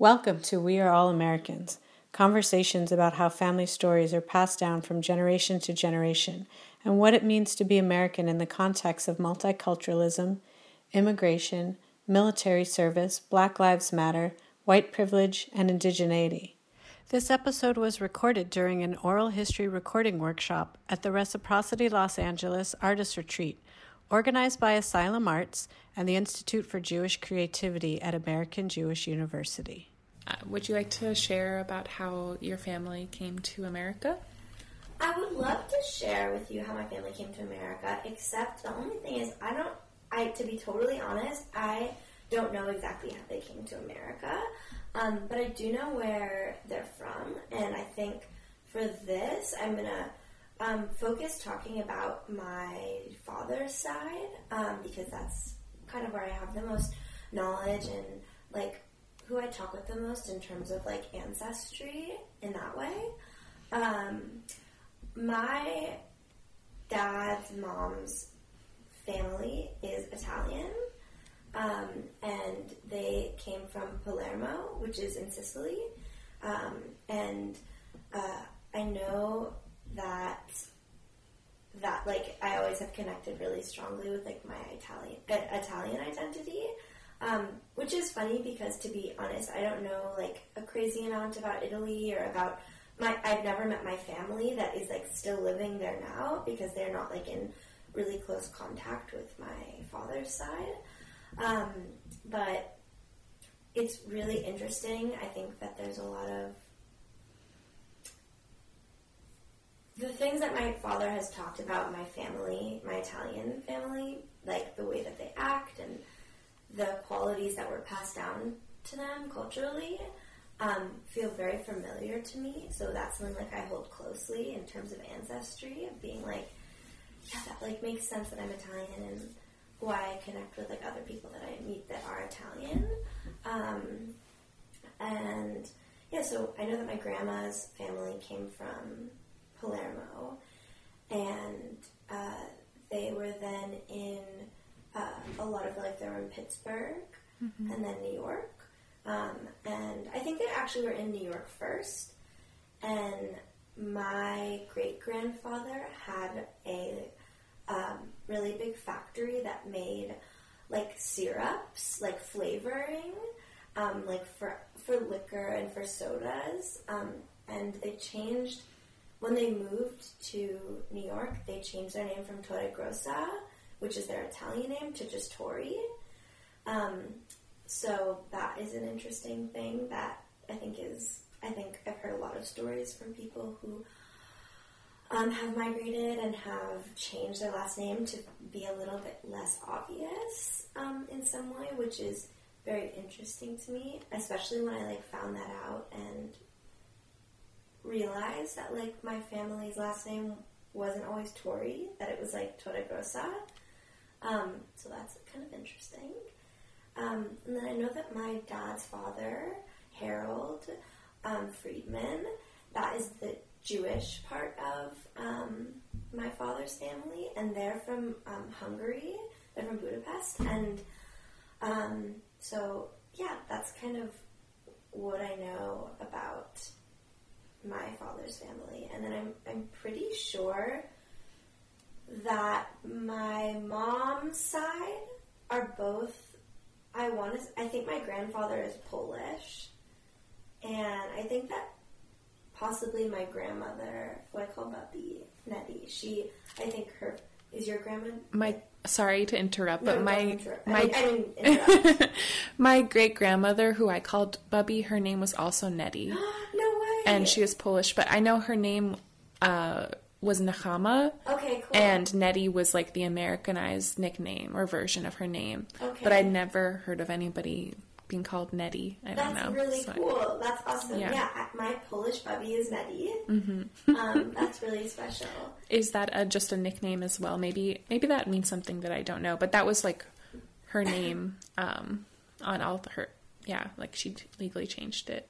Welcome to We Are All Americans, conversations about how family stories are passed down from generation to generation and what it means to be American in the context of multiculturalism, immigration, military service, Black Lives Matter, white privilege, and indigeneity. This episode was recorded during an oral history recording workshop at the Reciprocity Los Angeles Artist Retreat, organized by Asylum Arts and the Institute for Jewish Creativity at American Jewish University. Uh, would you like to share about how your family came to America? I would love to share with you how my family came to America, except the only thing is I don't I to be totally honest, I don't know exactly how they came to America. Um, but I do know where they're from, and I think for this, I'm gonna um, focus talking about my father's side um, because that's kind of where I have the most knowledge and like who I talk with the most in terms of like ancestry in that way. Um, my dad's mom's family is Italian, um, and they came from Palermo, which is in Sicily. Um, and uh, I know that that like I always have connected really strongly with like my Italian uh, Italian identity, um, which is funny because to be honest, I don't know like a crazy amount about Italy or about my. I've never met my family that is like still living there now because they're not like in really close contact with my father's side. Um, but it's really interesting. I think that there's a lot of the things that my father has talked about my family, my Italian family, like the way that they act and the qualities that were passed down to them culturally, um, feel very familiar to me. So that's something like I hold closely in terms of ancestry of being like, yeah, that like makes sense that I'm Italian and why I connect with like other people that I meet that are Italian. Um, and yeah, so I know that my grandma's family came from Palermo, and uh, they were then in uh, a lot of like they were in Pittsburgh mm-hmm. and then New York. Um, and I think they actually were in New York first. And my great grandfather had a um, really big factory that made like syrups, like flavoring, um, like for for liquor and for sodas. Um, and they changed when they moved to New York. They changed their name from Torre Grossa, which is their Italian name, to just Tori. Um, so that is an interesting thing that I think is. I think I've heard a lot of stories from people who um, have migrated and have changed their last name to be a little bit less obvious um, in some way, which is very interesting to me, especially when I like found that out and realized that like my family's last name wasn't always Tori, that it was like Torregrossa. Um, so that's kind of interesting. Um, and then I know that my dad's father, Harold um, Friedman, that is the Jewish part of um, my father's family, and they're from um, Hungary. They're from Budapest, and um, so yeah, that's kind of what I know about my father's family. And then I'm I'm pretty sure that my mom's side are both. I want to. I think my grandfather is Polish, and I think that possibly my grandmother, who I call Bubby Nettie. She, I think her is your grandma. My sorry to interrupt, no, but my my I my great grandmother, who I called Bubby, her name was also Nettie. no. And she was Polish, but I know her name uh, was Nechama. Okay, cool. And Nettie was like the Americanized nickname or version of her name. Okay. But I'd never heard of anybody being called Nettie. I That's don't know. That's really so cool. That's awesome. Yeah. yeah. my Polish bubby is Nettie. Mm-hmm. um, that's really special. Is that a, just a nickname as well? Maybe maybe that means something that I don't know. But that was like her name um, on all her. Yeah, like she legally changed it.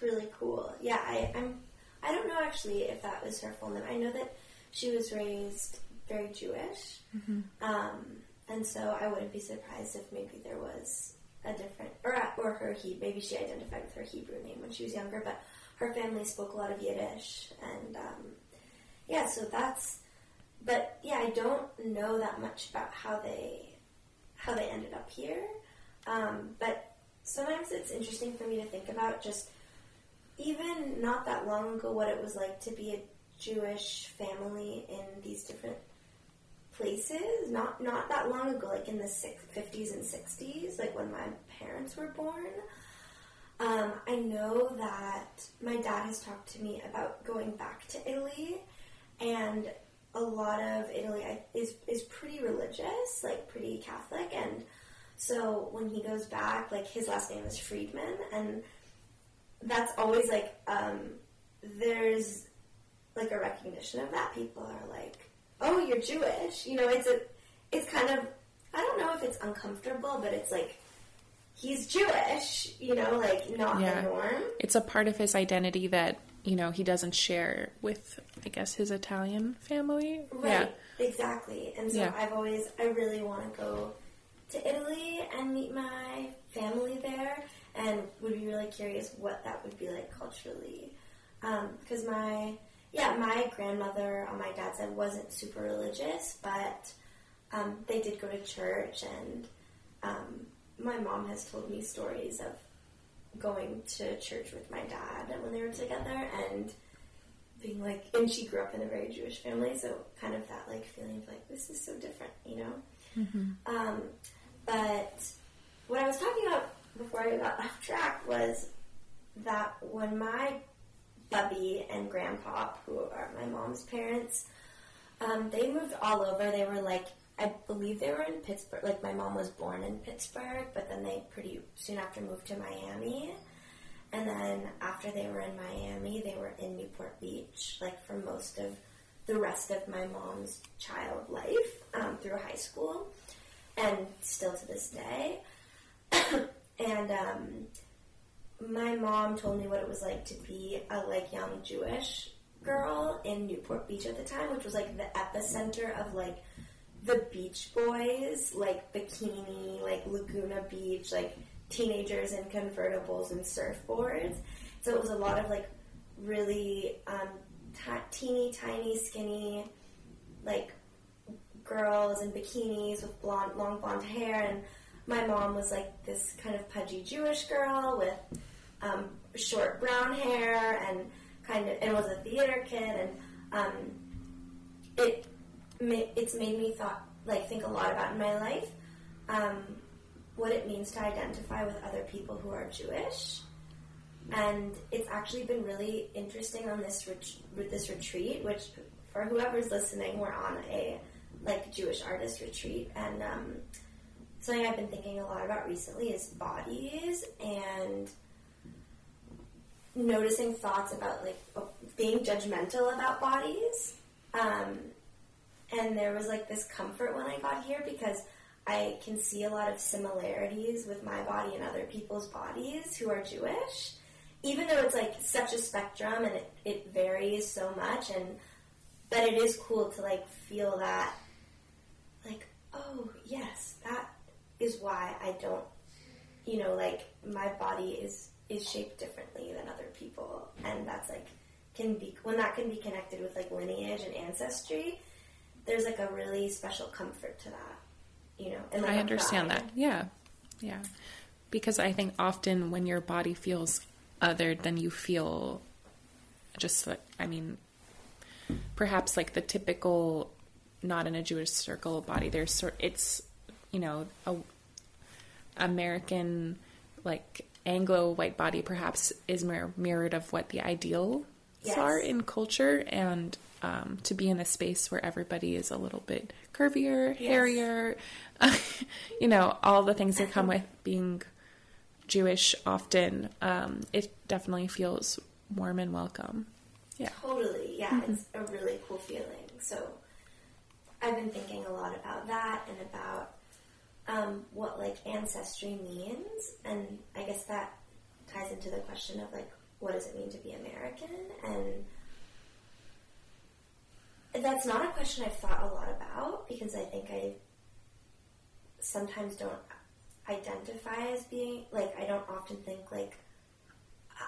That's really cool. Yeah, I, I'm. I don't know actually if that was her full name. I know that she was raised very Jewish, mm-hmm. um, and so I wouldn't be surprised if maybe there was a different, or or her he maybe she identified with her Hebrew name when she was younger, but her family spoke a lot of Yiddish, and um, yeah, so that's. But yeah, I don't know that much about how they how they ended up here. Um, but sometimes it's interesting for me to think about just even not that long ago what it was like to be a Jewish family in these different places. Not not that long ago, like in the six, 50s and 60s, like when my parents were born. Um, I know that my dad has talked to me about going back to Italy, and a lot of Italy is is pretty religious, like pretty Catholic, and so when he goes back, like his last name is Friedman, and that's always like um, there's like a recognition of that. People are like, "Oh, you're Jewish," you know. It's a, it's kind of, I don't know if it's uncomfortable, but it's like he's Jewish, you know, like not yeah. the norm. It's a part of his identity that you know he doesn't share with, I guess, his Italian family. Right. Yeah. Exactly. And so yeah. I've always, I really want to go to Italy and meet my family there, and would be really curious what that would be like culturally. Because um, my yeah, my grandmother on my dad's side wasn't super religious, but um, they did go to church, and um, my mom has told me stories of going to church with my dad when they were together, and being like, and she grew up in a very Jewish family, so kind of that like feeling of like this is so different, you know. Mm-hmm. Um, but what I was talking about before I got off track was that when my Bubby and Grandpa, who are my mom's parents, um, they moved all over. They were like, I believe they were in Pittsburgh. Like my mom was born in Pittsburgh, but then they pretty soon after moved to Miami. And then after they were in Miami, they were in Newport Beach, like for most of the rest of my mom's child life um, through high school, and still to this day. and um, my mom told me what it was like to be a like young Jewish girl in Newport Beach at the time, which was like the epicenter of like the Beach Boys, like bikini, like Laguna Beach, like teenagers in convertibles and surfboards. So it was a lot of like really um, t- teeny tiny, skinny, like girls in bikinis with blonde, long blonde hair, and my mom was like this kind of pudgy Jewish girl with um, short brown hair and kind of and was a theater kid and um, it it's made me thought like think a lot about in my life um, what it means to identify with other people who are Jewish. And it's actually been really interesting on this ret- this retreat which for whoever's listening we're on a like Jewish artist retreat and um, something I've been thinking a lot about recently is bodies and noticing thoughts about like being judgmental about bodies. Um, and there was like this comfort when I got here because I can see a lot of similarities with my body and other people's bodies who are Jewish. Even though it's like such a spectrum and it, it varies so much and but it is cool to like feel that like, oh yes, that is why I don't you know, like my body is is shaped differently than other people, and that's like can be when that can be connected with like lineage and ancestry. There's like a really special comfort to that, you know. And like I understand that. Yeah, yeah. Because I think often when your body feels othered, then you feel just like I mean, perhaps like the typical not in a Jewish circle body. There's sort it's you know a American like Anglo white body perhaps is more mirrored of what the ideals yes. are in culture, and um, to be in a space where everybody is a little bit curvier, yes. hairier, you know, all the things that come with being Jewish. Often, um, it definitely feels warm and welcome. Yeah, totally. Yeah, mm-hmm. it's a really cool feeling. So, I've been thinking a lot about that and about um, what like ancestry means, and I guess that ties into the question of like what does it mean to be American, and that's not a question I've thought a lot about because I think I sometimes don't identify as being like I don't often think like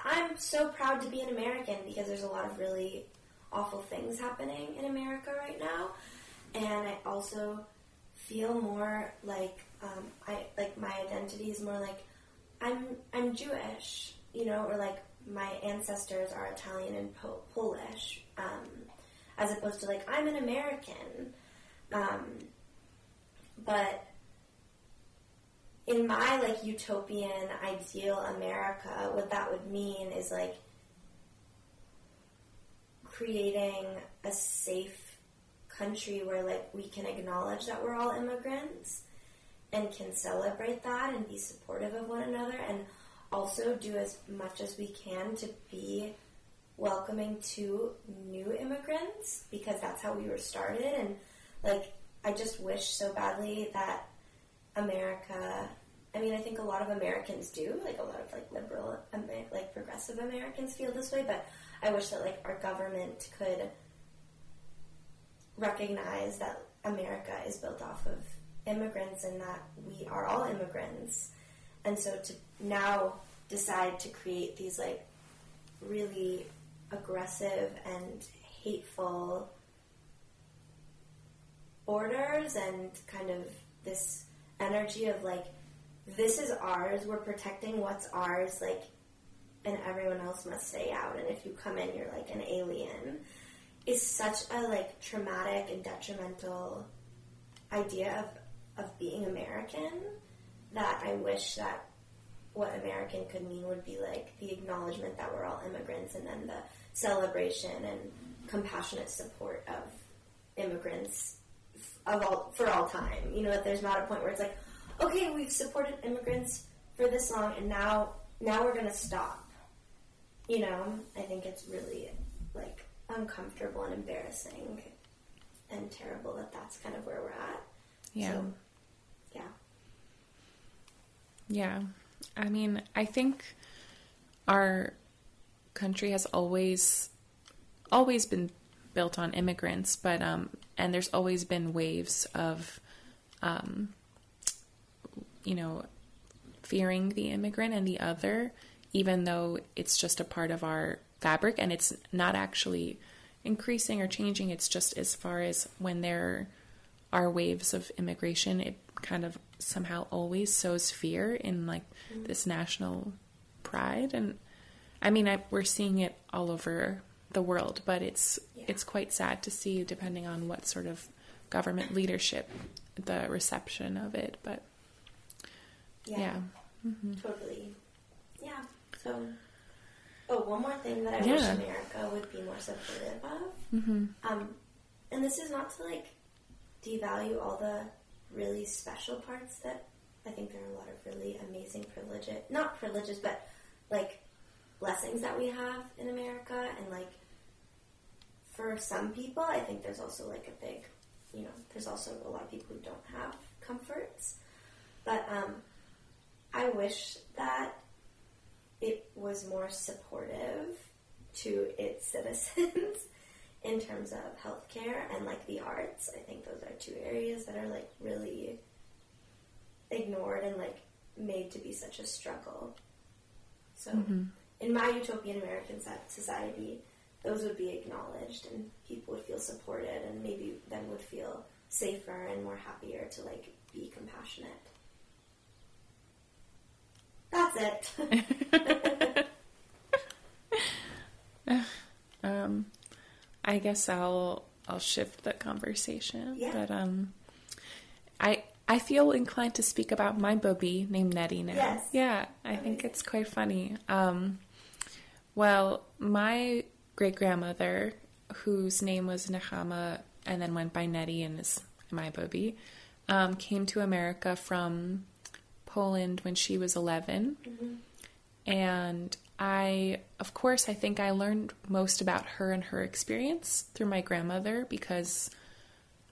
I'm so proud to be an American because there's a lot of really awful things happening in America right now, and I also feel more like um, I like my identity is more like I'm I'm Jewish, you know, or like my ancestors are Italian and po- Polish, um, as opposed to like I'm an American. Um, but in my like utopian ideal America, what that would mean is like creating a safe country where like we can acknowledge that we're all immigrants and can celebrate that and be supportive of one another and also do as much as we can to be welcoming to new immigrants because that's how we were started. And like I just wish so badly that America I mean I think a lot of Americans do like a lot of like liberal like progressive Americans feel this way but I wish that like our government could recognize that America is built off of immigrants and that we are all immigrants. And so to now decide to create these like really aggressive and hateful borders and kind of this energy of like this is ours we're protecting what's ours like and everyone else must stay out. And if you come in you're like an alien is such a like traumatic and detrimental idea of of being American that I wish that what American could mean would be like the acknowledgement that we're all immigrants and then the celebration and compassionate support of immigrants of all for all time. You know, that there's not a point where it's like, okay, we've supported immigrants for this long and now now we're gonna stop. You know, I think it's really like uncomfortable and embarrassing and terrible that that's kind of where we're at. Yeah. So. Yeah. I mean, I think our country has always always been built on immigrants, but um, and there's always been waves of, um, you know, fearing the immigrant and the other, even though it's just a part of our fabric and it's not actually increasing or changing. It's just as far as when there are waves of immigration, it kind of somehow always sows fear in like mm-hmm. this national pride and i mean I, we're seeing it all over the world but it's yeah. it's quite sad to see depending on what sort of government leadership the reception of it but yeah, yeah. Mm-hmm. totally yeah so oh one more thing that i yeah. wish america would be more supportive of mm-hmm. um and this is not to like devalue all the really special parts that I think there are a lot of really amazing privileges, not privileges, but like blessings that we have in America. And like for some people, I think there's also like a big, you know, there's also a lot of people who don't have comforts. But um, I wish that it was more supportive to its citizens in terms of healthcare and like the arts. I think those are two areas that are like really ignored and like made to be such a struggle. So, mm-hmm. in my utopian American society, those would be acknowledged and people would feel supported and maybe then would feel safer and more happier to like be compassionate. That's it. um, I guess I'll I'll shift the conversation. Yeah. But um I I feel inclined to speak about my bubby named Nettie now. Yes. Yeah, I Amazing. think it's quite funny. Um well, my great grandmother, whose name was Nehama and then went by Nettie and is my bubby, um, came to America from Poland when she was 11. Mm-hmm. And I, of course, I think I learned most about her and her experience through my grandmother because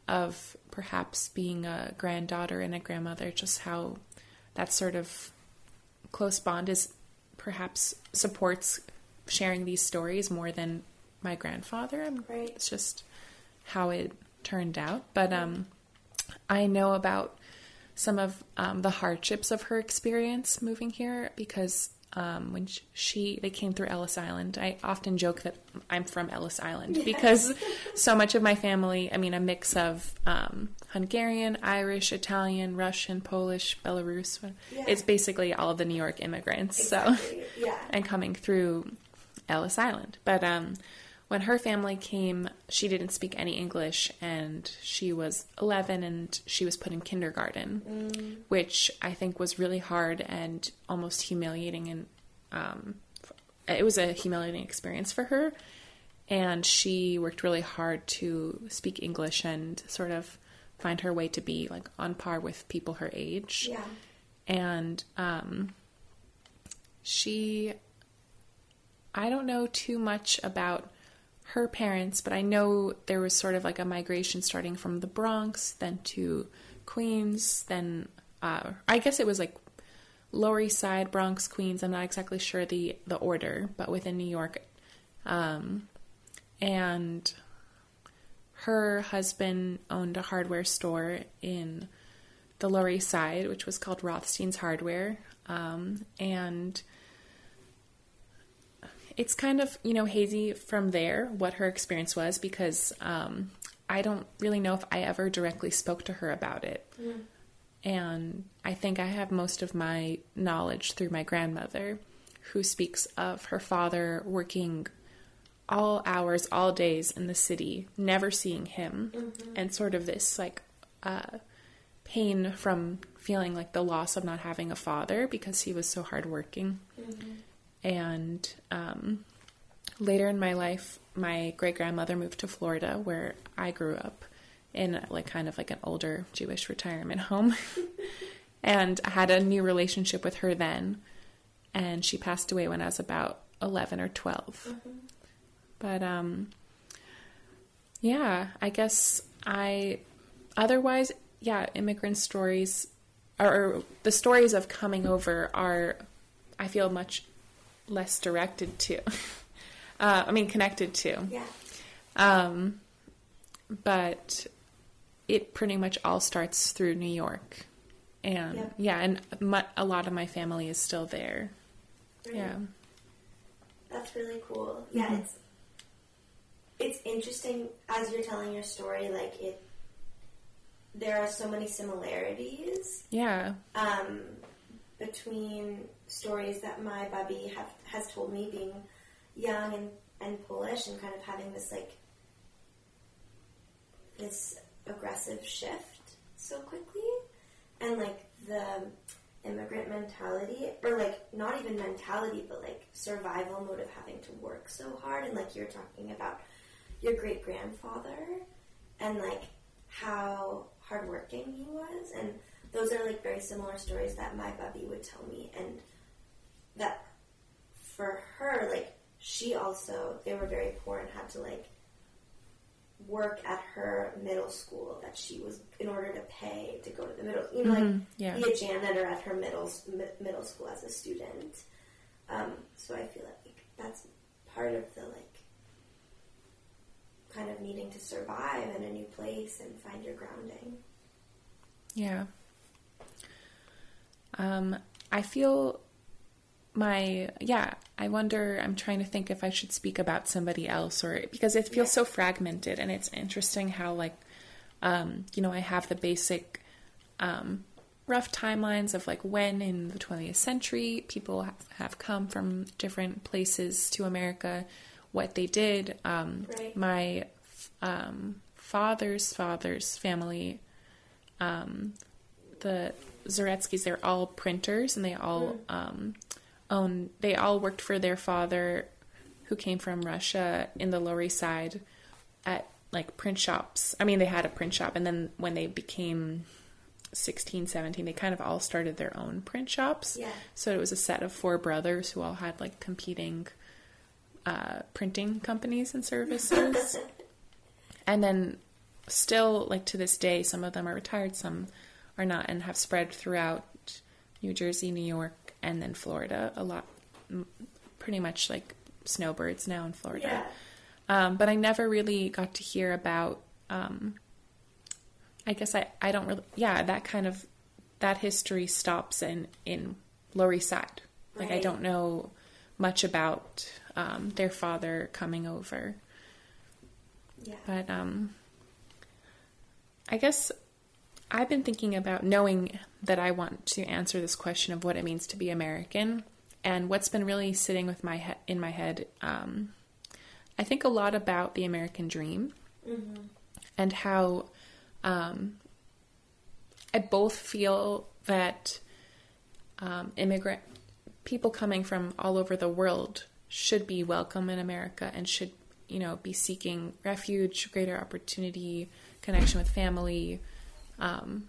of perhaps being a granddaughter and a grandmother, just how that sort of close bond is perhaps supports sharing these stories more than my grandfather. Right. It's just how it turned out. But um, I know about some of um, the hardships of her experience moving here because um, when she they came through Ellis Island. I often joke that I'm from Ellis Island yes. because so much of my family, I mean, a mix of um, Hungarian, Irish, Italian, Russian, Polish, Belarus. Yeah. It's basically all of the New York immigrants. Exactly. So, yeah, and coming through Ellis Island, but um, when her family came, she didn't speak any English and she was 11 and she was put in kindergarten, mm. which I think was really hard and almost humiliating. And um, it was a humiliating experience for her. And she worked really hard to speak English and sort of find her way to be like on par with people her age. Yeah. And um, she, I don't know too much about her parents, but I know there was sort of like a migration starting from the Bronx, then to Queens, then uh, I guess it was like Lower East Side, Bronx, Queens. I'm not exactly sure the the order, but within New York, um, and her husband owned a hardware store in the Lower East Side, which was called Rothstein's Hardware, um, and it's kind of you know hazy from there what her experience was because um, I don't really know if I ever directly spoke to her about it. Mm. And I think I have most of my knowledge through my grandmother, who speaks of her father working all hours, all days in the city, never seeing him, mm-hmm. and sort of this like uh, pain from feeling like the loss of not having a father because he was so hardworking. Mm-hmm. And um, later in my life, my great grandmother moved to Florida, where I grew up, in like kind of like an older Jewish retirement home. and I had a new relationship with her then, and she passed away when I was about eleven or 12 mm-hmm. But um, yeah, I guess I otherwise, yeah, immigrant stories or the stories of coming over are, I feel much less directed to. uh, I mean, connected to. Yeah. Um, but it pretty much all starts through New York, and yeah, yeah and my, a lot of my family is still there. Right. Yeah. That's really cool. Yeah, mm-hmm. it's it's interesting as you're telling your story. Like it, there are so many similarities. Yeah. Um, between stories that my babi have has told me being young and, and Polish and kind of having this like this aggressive shift so quickly and like the immigrant mentality or like not even mentality but like survival mode of having to work so hard and like you're talking about your great grandfather and like how hardworking he was and those are like very similar stories that my babi would tell me and that for her like she also they were very poor and had to like work at her middle school that she was in order to pay to go to the middle you know mm-hmm. like yeah. be a janitor at her middle middle school as a student um, so I feel like that's part of the like kind of needing to survive in a new place and find your grounding yeah um, I feel my yeah i wonder i'm trying to think if i should speak about somebody else or because it feels so fragmented and it's interesting how like um you know i have the basic um rough timelines of like when in the 20th century people have, have come from different places to america what they did um right. my um father's father's family um the Zaretsky's, they're all printers and they all mm. um, own, they all worked for their father who came from Russia in the Lower East Side at like print shops. I mean, they had a print shop and then when they became 16, 17, they kind of all started their own print shops. Yeah. So it was a set of four brothers who all had like competing uh, printing companies and services. and then still like to this day some of them are retired some are not and have spread throughout New Jersey, New York, and then Florida. A lot, pretty much like snowbirds now in Florida. Yeah. Um, but I never really got to hear about. Um, I guess I, I don't really yeah that kind of that history stops in in Lower East Side. Like I don't know much about um, their father coming over. Yeah. But um, I guess I've been thinking about knowing that I want to answer this question of what it means to be American, and what's been really sitting with my he- in my head. Um, I think a lot about the American dream Mm-hmm. and how um, I both feel that um, immigrant people coming from all over the world should be welcome in America and should, you know, be seeking refuge, greater opportunity, connection with family, um,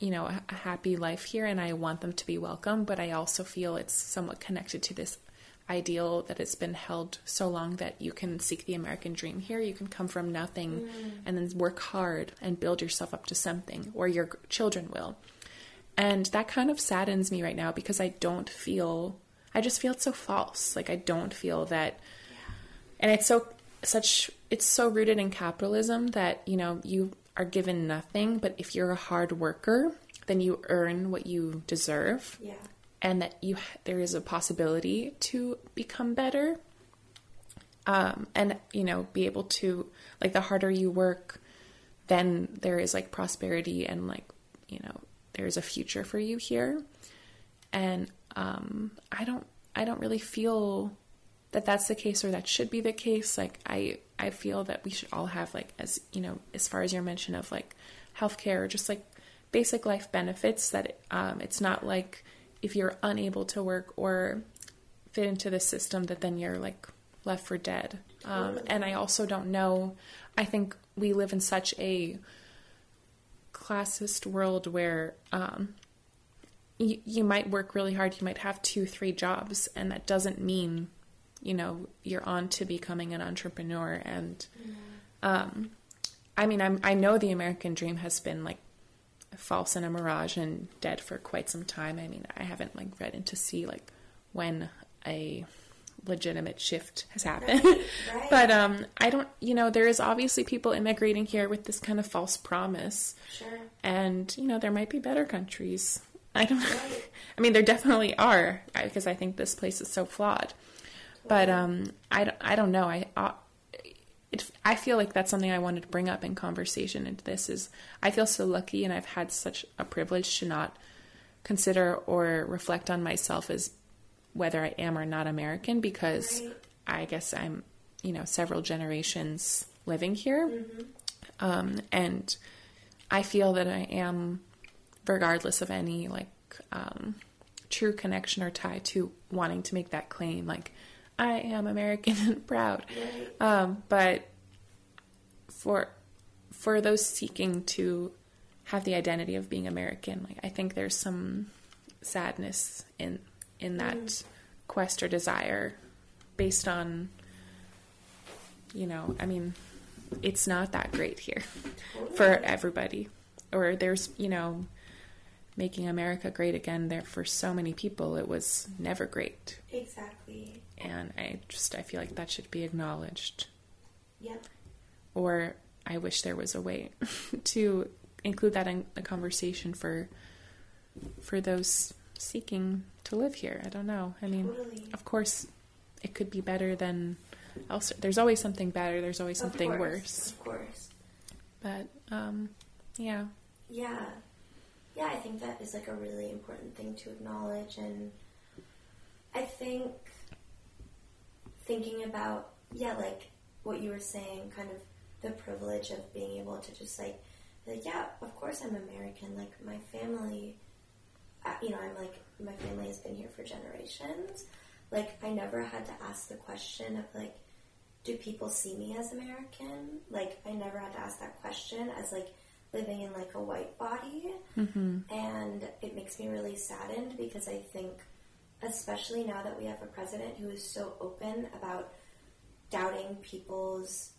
you know, a, a happy life here. And I want them to be welcome, but I also feel it's somewhat connected to this ideal that it's been held so long that you can seek the American dream here. You can come from nothing and then work hard and build yourself up to something, or your children will. And that kind of saddens me right now because I don't feel, I just feel it's so false. Like, I don't feel that, and it's so, such, it's so rooted in capitalism that, you know, you are given nothing, but if you're a hard worker, then you earn what you deserve. Yeah. and that you there is a possibility to become better. Um, and you know be able to like the harder you work then there is like prosperity and like you know there's a future for you here. And um, i don't i don't really feel that that's the case or that should be the case like i i feel that we should all have like as you know as far as your mention of like healthcare or just like basic life benefits that it, um, it's not like if you're unable to work or fit into the system that then you're like left for dead. Um, and i also don't know i think we live in such a classist world where um, you, you might work really hard you might have two three jobs and that doesn't mean you know you're on to becoming an entrepreneur. And um, i mean I'm, i know the american dream has been like false and a mirage and dead for quite some time. I mean i haven't like read into see like when a legitimate shift has happened. Right. but um i don't you know there is obviously people immigrating here with this kind of false promise. Sure. and you know there might be better countries. I don't Right. i mean there definitely are because i think this place is so flawed but um i don't, I don't know. I uh, it, I feel like that's something I wanted to bring up in conversation into this is I feel so lucky and I've had such a privilege to not consider or reflect on myself as whether I am or not American because Right. I guess I'm you know several generations living here. Um, and I feel that I am regardless of any like um, true connection or tie to wanting to make that claim like I am American and proud um, but for for those seeking to have the identity of being American, like I think there's some sadness in in that quest or desire based on you know, I mean, it's not that great here for everybody. Or there's, you know, making America great again there for so many people it was never great. Exactly. And I just I feel like that should be acknowledged Yep. or I wish there was a way to include that in the conversation for for those seeking to live here. I don't know. I mean, Totally. of course, it could be better than else. There's always something better. There's always Of something course, worse. Of course. But um, yeah, Yeah. Yeah, I think that is like a really important thing to acknowledge and I think thinking about yeah, like what you were saying, kind of the privilege of being able to just like like, yeah, of course I'm American. Like my family uh, you know, I'm like my family has been here for generations. Like I never had to ask the question of like do people see me as American? Like I never had to ask that question as like living in like a white body. And it makes me really saddened because I think especially now that we have a president who is so open about doubting people's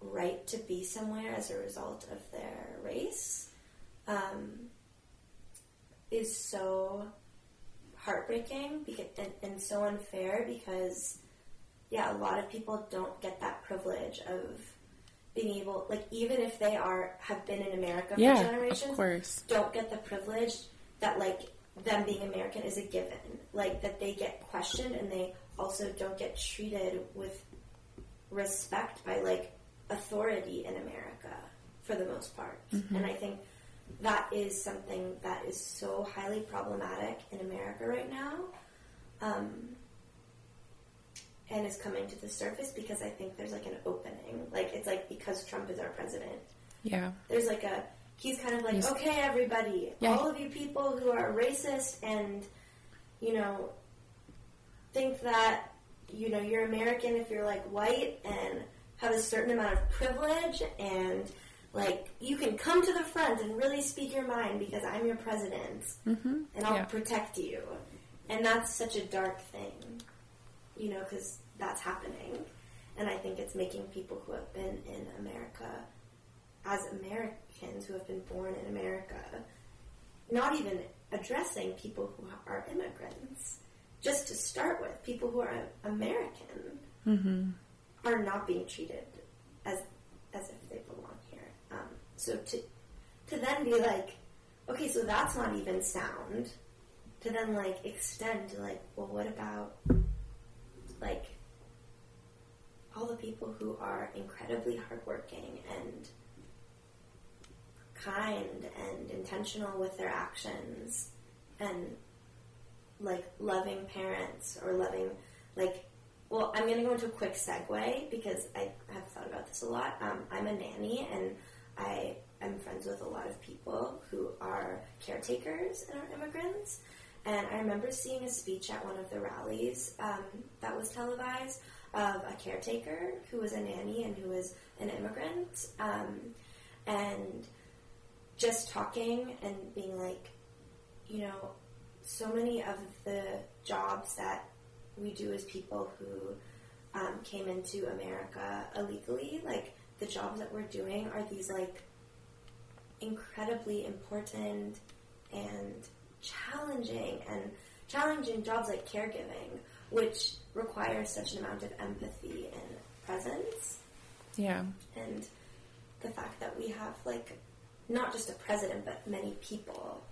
right to be somewhere as a result of their race um, is so heartbreaking because, and, and so unfair because yeah a lot of people don't get that privilege of being able, like, even if they are have been in America for Yeah, generations, of course. don't get the privilege that like them being American is a given. Like that they get questioned and they also don't get treated with respect by like authority in America for the most part. And I think that is something that is so highly problematic in America right now. Um, and is coming to the surface because I think there's like an opening. Like it's like because Trump is our president, Yeah. there's like a he's kind of like He's- okay everybody Yeah. all of you people who are racist and you know think that you know you're american if you're like white and have a certain amount of privilege and like you can come to the front and really speak your mind because i'm your president Mm-hmm. and i'll Yeah. protect you and that's such a dark thing you know because that's happening and i think it's making people who have been in america as Americans who have been born in America, not even addressing people who are immigrants. Just to start with, people who are American Mm-hmm. are not being treated as as if they belong here. Um, so to to then be like, okay, so that's not even sound. To then like extend to like, well, what about like all the people who are incredibly hardworking and kind and intentional with their actions and like loving parents or loving like well i'm going to go into a quick segue because i have thought about this a lot. Um, i'm a nanny and i am friends with a lot of people who are caretakers and are immigrants. And i remember seeing a speech at one of the rallies um, that was televised of a caretaker who was a nanny and who was an immigrant. Um, and just talking and being like, you know, so many of the jobs that we do as people who um, came into America illegally, like the jobs that we're doing are these like incredibly important and challenging and challenging jobs like caregiving, which requires such an amount of empathy and presence Yeah. and the fact that we have like not just a president but many people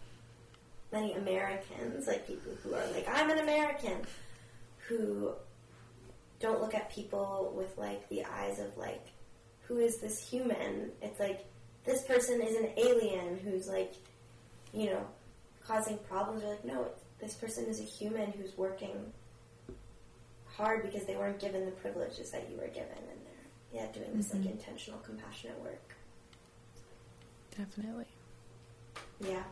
many americans like people who are like i'm an american who don't look at people with like the eyes of like who is this human? It's like this person is an alien who's like you know causing problems. Or like no this person is a human who's working hard because they weren't given the privileges that you were given and they're yeah doing this like Mhm. intentional compassionate work Definitely. yeah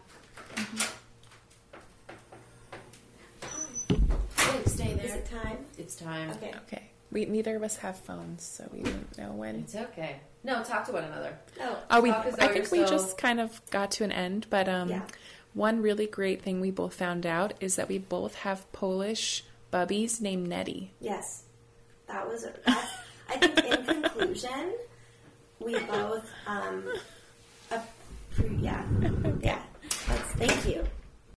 Oh, stay is there. it time It's time. okay Okay. We neither of us have phones, so we didn't know when. It's okay. No, talk to one another. oh Oh, we. Talk as though I think we still- just kind of got to an end, but um, Yeah. one really great thing we both found out is that we both have Polish bubbies named Nettie. yes that was a, that, i think in conclusion we both um appro- yeah. Yeah. That's, thank you